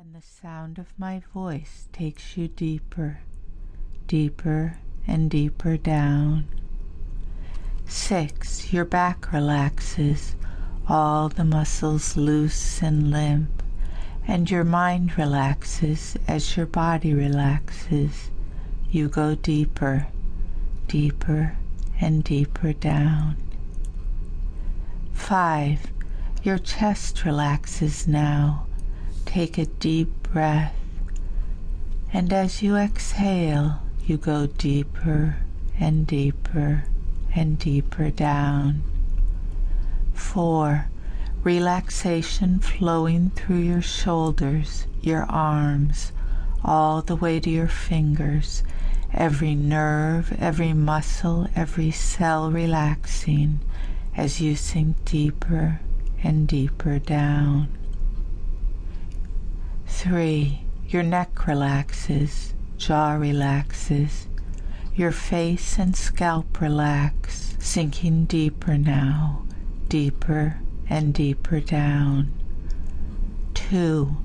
and the sound of my voice takes you deeper, deeper and deeper down. Six, your back relaxes, all the muscles loose and limp, and your mind relaxes as your body relaxes. You go deeper, deeper and deeper down. Five, your chest relaxes now. Take a deep breath, and as you exhale, you go deeper and deeper and deeper down. Four, relaxation flowing through your shoulders, your arms, all the way to your fingers, every nerve, every muscle, every cell relaxing as you sink deeper and deeper down. Three, your neck relaxes, jaw relaxes, your face and scalp relax, sinking deeper now, deeper and deeper down. Two,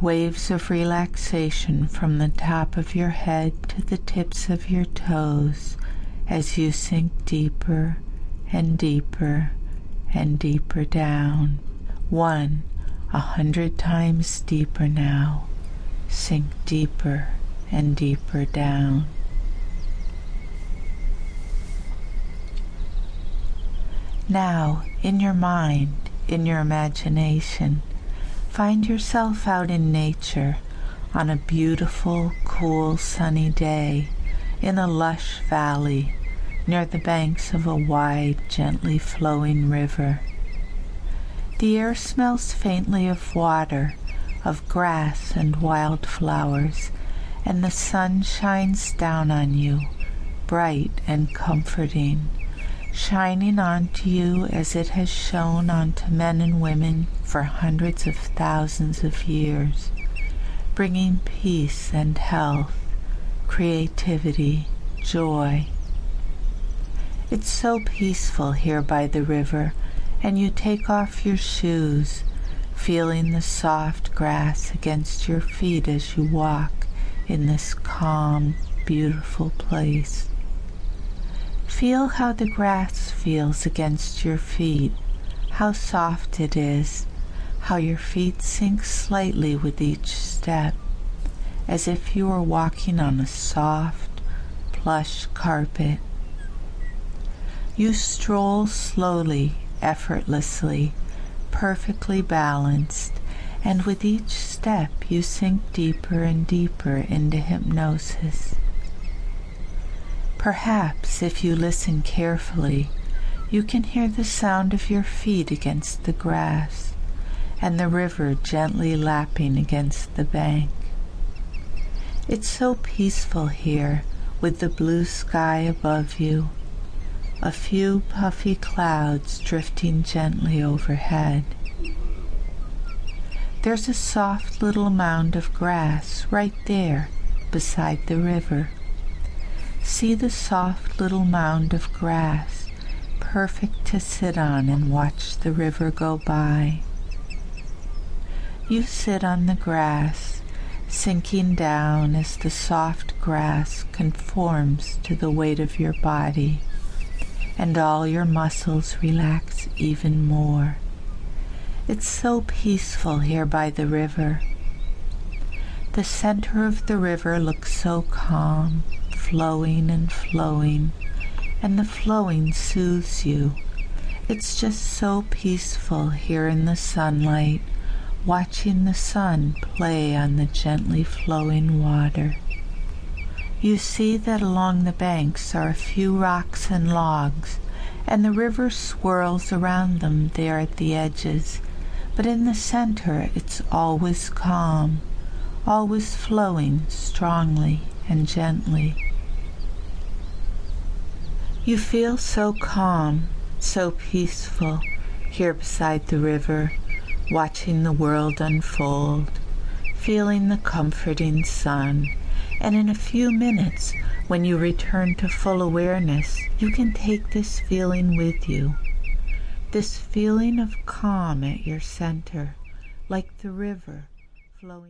waves of relaxation from the top of your head to the tips of your toes as you sink deeper and deeper and deeper down. One, a hundred times deeper now. Sink deeper and deeper down. Now, in your mind, in your imagination, find yourself out in nature on a beautiful, cool, sunny day in a lush valley near the banks of a wide, gently flowing river. The air smells faintly of water, of grass and wild flowers, and the sun shines down on you, bright and comforting, shining onto you as it has shone onto men and women for hundreds of thousands of years, bringing peace and health, creativity, joy, it's so peaceful here by the river, and you take off your shoes, feeling the soft grass against your feet as you walk in this calm, beautiful place. Feel how the grass feels against your feet, how soft it is, how your feet sink slightly with each step, as if you were walking on a soft, plush carpet. You stroll slowly, effortlessly, perfectly balanced, and with each step you sink deeper and deeper into hypnosis. Perhaps if you listen carefully, you can hear the sound of your feet against the grass and the river gently lapping against the bank. It's so peaceful here with the blue sky above you a few puffy clouds drifting gently overhead. There's a soft little mound of grass right there beside the river. See the soft little mound of grass, perfect to sit on and watch the river go by. You sit on the grass, sinking down as the soft grass conforms to the weight of your body and all your muscles relax even more. It's so peaceful here by the river. The center of the river looks so calm, flowing and flowing, and the flowing soothes you. It's just so peaceful here in the sunlight, watching the sun play on the gently flowing water. You see that along the banks are a few rocks and logs, and the river swirls around them there at the edges, but in the center it's always calm, always flowing strongly and gently. You feel so calm, so peaceful here beside the river, watching the world unfold, feeling the comforting sun and in a few minutes, when you return to full awareness, you can take this feeling with you. This feeling of calm at your center, like the river flowing.